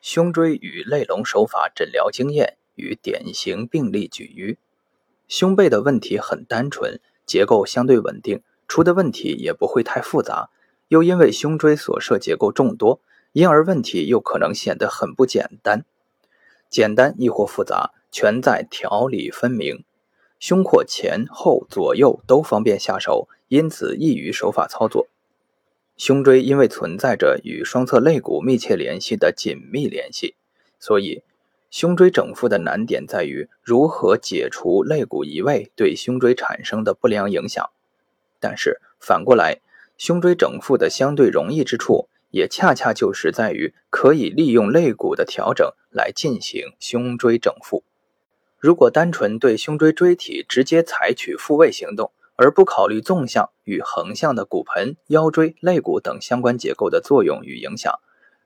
胸椎与类龙手法诊疗经验与典型病例举隅。胸背的问题很单纯，结构相对稳定，出的问题也不会太复杂。又因为胸椎所涉结构众多，因而问题又可能显得很不简单。简单亦或复杂，全在条理分明。胸廓前后左右都方便下手，因此易于手法操作。胸椎因为存在着与双侧肋骨密切联系的紧密联系，所以胸椎整复的难点在于如何解除肋骨移位对胸椎产生的不良影响。但是反过来，胸椎整复的相对容易之处，也恰恰就是在于可以利用肋骨的调整来进行胸椎整复。如果单纯对胸椎椎体直接采取复位行动，而不考虑纵向与横向的骨盆、腰椎、肋骨等相关结构的作用与影响，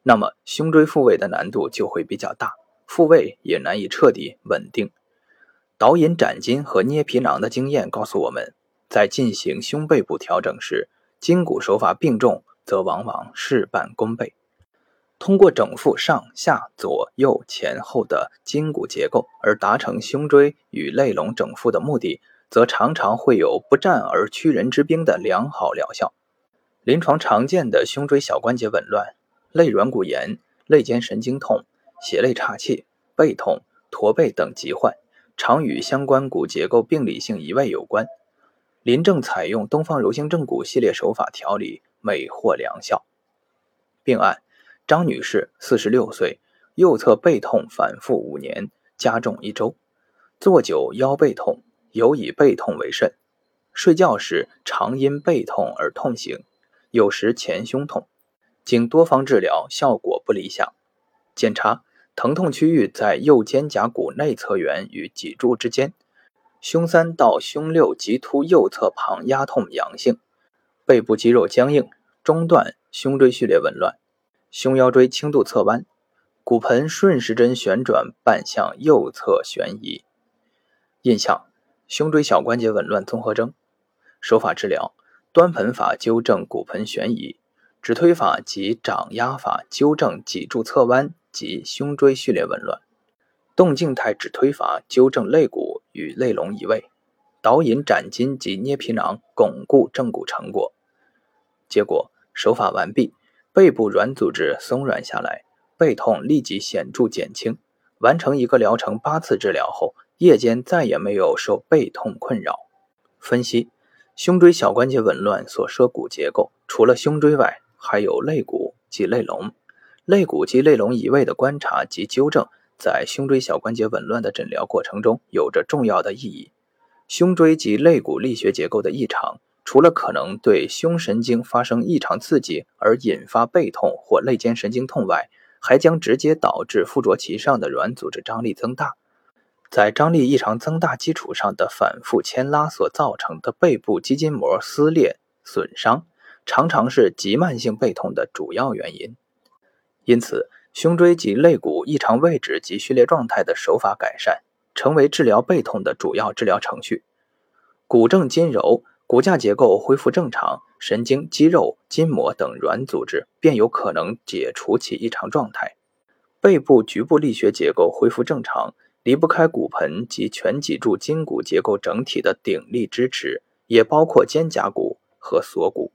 那么胸椎复位的难度就会比较大，复位也难以彻底稳定。导引斩筋和捏皮囊的经验告诉我们，在进行胸背部调整时，筋骨手法并重，则往往事半功倍。通过整复上下左右前后的筋骨结构，而达成胸椎与肋龙整复的目的。则常常会有不战而屈人之兵的良好疗效。临床常见的胸椎小关节紊乱、肋软骨炎、肋间神经痛、胁肋岔气、背痛、驼背等疾患，常与相关骨结构病理性移位有关。临症采用东方柔性正骨系列手法调理，美获良效。病案：张女士，四十六岁，右侧背痛反复五年，加重一周，坐久腰背痛。尤以背痛为甚，睡觉时常因背痛而痛醒，有时前胸痛，经多方治疗效果不理想。检查疼痛区域在右肩胛骨内侧缘与脊柱之间，胸三到胸六棘突右侧旁压痛阳性，背部肌肉僵硬，中段胸椎序列紊乱，胸腰椎轻度侧弯，骨盆顺时针旋转半向右侧旋移。印象。胸椎小关节紊乱综合征，手法治疗：端盆法纠正骨盆悬移，指推法及掌压法纠正脊柱侧弯及胸椎序列紊乱，动静态指推法纠正肋骨与肋龙移位，导引斩筋及捏皮囊巩固正骨成果。结果手法完毕，背部软组织松软下来，背痛立即显著减轻。完成一个疗程八次治疗后。夜间再也没有受背痛困扰。分析胸椎小关节紊乱所涉骨结构，除了胸椎外，还有肋骨及肋龙。肋骨及肋龙移位的观察及纠正，在胸椎小关节紊乱的诊疗过程中有着重要的意义。胸椎及肋骨力学结构的异常，除了可能对胸神经发生异常刺激而引发背痛或肋间神经痛外，还将直接导致附着其上的软组织张力增大。在张力异常增大基础上的反复牵拉所造成的背部肌筋膜撕裂损伤，常常是急慢性背痛的主要原因。因此，胸椎及肋骨异常位置及序列状态的手法改善，成为治疗背痛的主要治疗程序。骨正筋柔，骨架结构恢复正常，神经、肌肉、筋膜等软组织便有可能解除其异常状态。背部局部力学结构恢复正常。离不开骨盆及全脊柱筋骨结构整体的鼎力支持，也包括肩胛骨和锁骨。